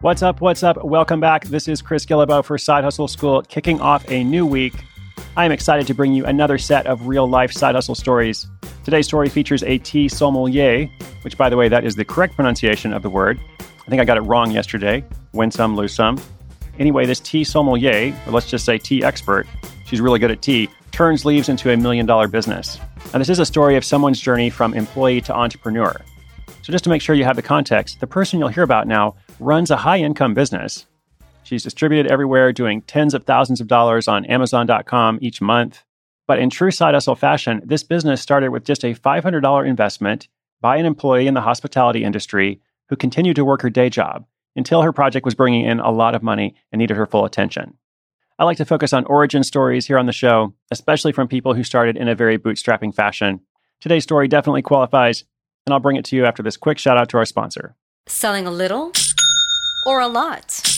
What's up? What's up? Welcome back. This is Chris Guillebeau for Side Hustle School, kicking off a new week. I am excited to bring you another set of real life side hustle stories. Today's story features a tea sommelier, which, by the way, that is the correct pronunciation of the word. I think I got it wrong yesterday. Win some, lose some. Anyway, this tea sommelier, or let's just say tea expert, she's really good at tea, turns leaves into a million dollar business. Now, this is a story of someone's journey from employee to entrepreneur. So, just to make sure you have the context, the person you'll hear about now runs a high income business. She's distributed everywhere, doing tens of thousands of dollars on Amazon.com each month. But in true side hustle fashion, this business started with just a $500 investment by an employee in the hospitality industry who continued to work her day job until her project was bringing in a lot of money and needed her full attention. I like to focus on origin stories here on the show, especially from people who started in a very bootstrapping fashion. Today's story definitely qualifies, and I'll bring it to you after this quick shout out to our sponsor. Selling a little or a lot?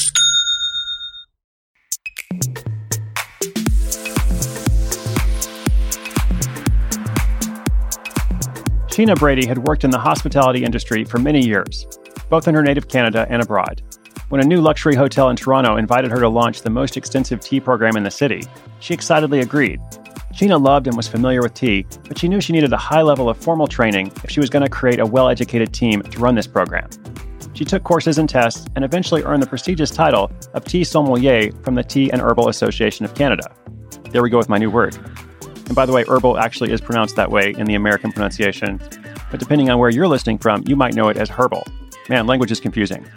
Sheena Brady had worked in the hospitality industry for many years, both in her native Canada and abroad. When a new luxury hotel in Toronto invited her to launch the most extensive tea program in the city, she excitedly agreed. Sheena loved and was familiar with tea, but she knew she needed a high level of formal training if she was going to create a well educated team to run this program. She took courses and tests and eventually earned the prestigious title of Tea Sommelier from the Tea and Herbal Association of Canada. There we go with my new word. And by the way, herbal actually is pronounced that way in the American pronunciation. But depending on where you're listening from, you might know it as herbal. Man, language is confusing.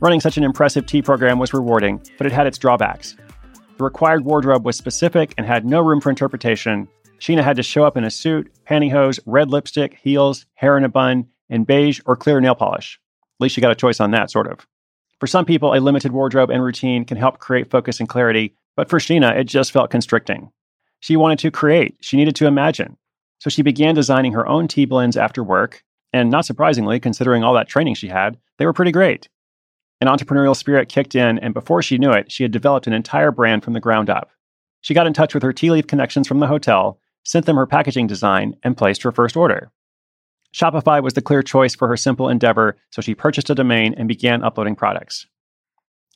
Running such an impressive tea program was rewarding, but it had its drawbacks. The required wardrobe was specific and had no room for interpretation. Sheena had to show up in a suit, pantyhose, red lipstick, heels, hair in a bun, and beige or clear nail polish. At least she got a choice on that, sort of. For some people, a limited wardrobe and routine can help create focus and clarity, but for Sheena, it just felt constricting. She wanted to create, she needed to imagine. So she began designing her own tea blends after work, and not surprisingly, considering all that training she had, they were pretty great. An entrepreneurial spirit kicked in, and before she knew it, she had developed an entire brand from the ground up. She got in touch with her tea leaf connections from the hotel, sent them her packaging design, and placed her first order. Shopify was the clear choice for her simple endeavor, so she purchased a domain and began uploading products.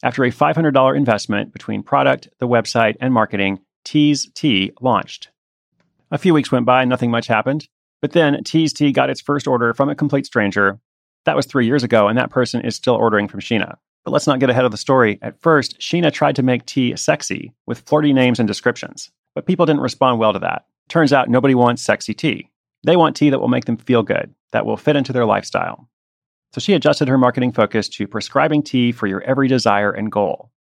After a $500 investment between product, the website, and marketing, Tease Tea launched. A few weeks went by and nothing much happened. But then Tease Tea got its first order from a complete stranger. That was three years ago, and that person is still ordering from Sheena. But let's not get ahead of the story. At first, Sheena tried to make tea sexy with flirty names and descriptions, but people didn't respond well to that. Turns out nobody wants sexy tea. They want tea that will make them feel good, that will fit into their lifestyle. So she adjusted her marketing focus to prescribing tea for your every desire and goal.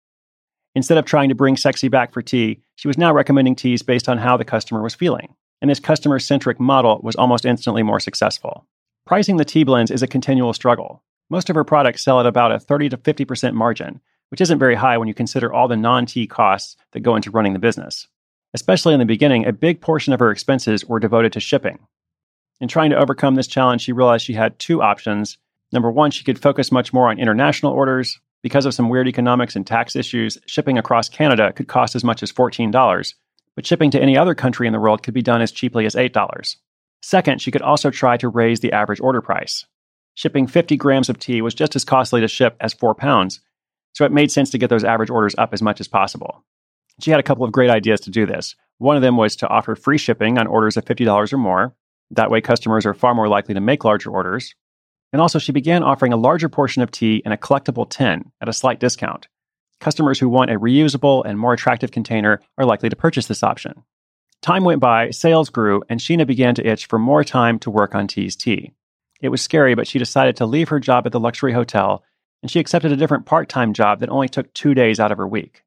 Instead of trying to bring sexy back for tea, she was now recommending teas based on how the customer was feeling. And this customer centric model was almost instantly more successful. Pricing the tea blends is a continual struggle. Most of her products sell at about a 30 to 50% margin, which isn't very high when you consider all the non tea costs that go into running the business. Especially in the beginning, a big portion of her expenses were devoted to shipping. In trying to overcome this challenge, she realized she had two options. Number one, she could focus much more on international orders. Because of some weird economics and tax issues, shipping across Canada could cost as much as $14, but shipping to any other country in the world could be done as cheaply as $8. Second, she could also try to raise the average order price. Shipping 50 grams of tea was just as costly to ship as 4 pounds, so it made sense to get those average orders up as much as possible. She had a couple of great ideas to do this. One of them was to offer free shipping on orders of $50 or more. That way, customers are far more likely to make larger orders. And also, she began offering a larger portion of tea in a collectible tin at a slight discount. Customers who want a reusable and more attractive container are likely to purchase this option. Time went by, sales grew, and Sheena began to itch for more time to work on Tease Tea. It was scary, but she decided to leave her job at the luxury hotel, and she accepted a different part time job that only took two days out of her week.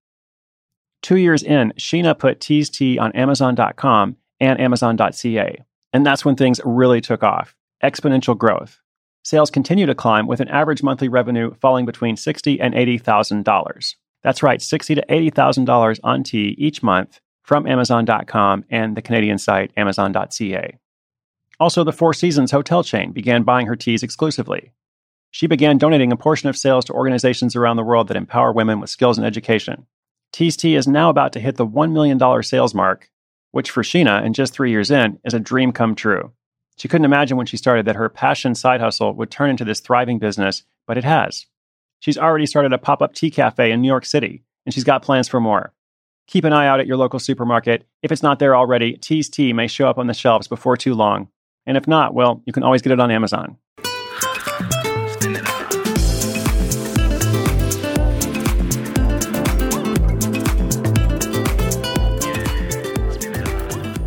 Two years in, Sheena put Tease Tea on Amazon.com and Amazon.ca, and that's when things really took off exponential growth. Sales continue to climb with an average monthly revenue falling between $60 and $80,000. That's right, 60 to $80,000 on tea each month from Amazon.com and the Canadian site Amazon.ca. Also, the Four Seasons hotel chain began buying her teas exclusively. She began donating a portion of sales to organizations around the world that empower women with skills and education. Tease Tea is now about to hit the $1 million sales mark, which for Sheena, in just three years in, is a dream come true. She couldn't imagine when she started that her passion side hustle would turn into this thriving business, but it has. She's already started a pop up tea cafe in New York City, and she's got plans for more. Keep an eye out at your local supermarket. If it's not there already, Tease Tea may show up on the shelves before too long. And if not, well, you can always get it on Amazon.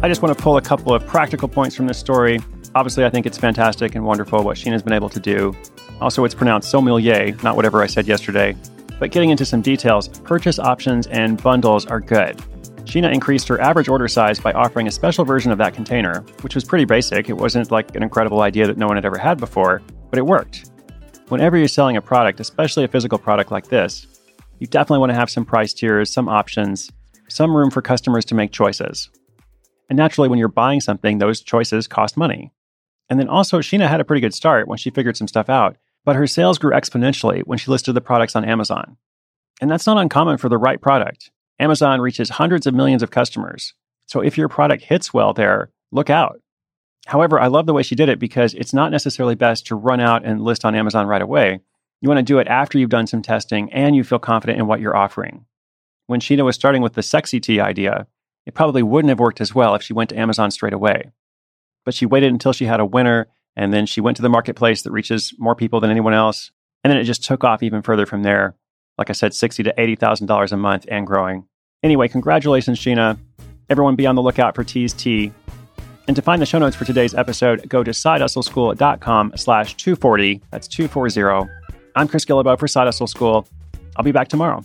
I just want to pull a couple of practical points from this story. Obviously, I think it's fantastic and wonderful what Sheena's been able to do. Also, it's pronounced sommelier, not whatever I said yesterday. But getting into some details, purchase options and bundles are good. Sheena increased her average order size by offering a special version of that container, which was pretty basic. It wasn't like an incredible idea that no one had ever had before, but it worked. Whenever you're selling a product, especially a physical product like this, you definitely want to have some price tiers, some options, some room for customers to make choices. And naturally, when you're buying something, those choices cost money. And then also, Sheena had a pretty good start when she figured some stuff out, but her sales grew exponentially when she listed the products on Amazon. And that's not uncommon for the right product. Amazon reaches hundreds of millions of customers. So if your product hits well there, look out. However, I love the way she did it because it's not necessarily best to run out and list on Amazon right away. You want to do it after you've done some testing and you feel confident in what you're offering. When Sheena was starting with the sexy tea idea, it probably wouldn't have worked as well if she went to Amazon straight away. But she waited until she had a winner, and then she went to the marketplace that reaches more people than anyone else. And then it just took off even further from there like I said, sixty to eighty thousand dollars a month and growing. Anyway, congratulations, Sheena. Everyone be on the lookout for Tease Tea. And to find the show notes for today's episode, go to sidehustleschool.com slash 240. That's 240. I'm Chris Guillebeau for Side Hustle School. I'll be back tomorrow.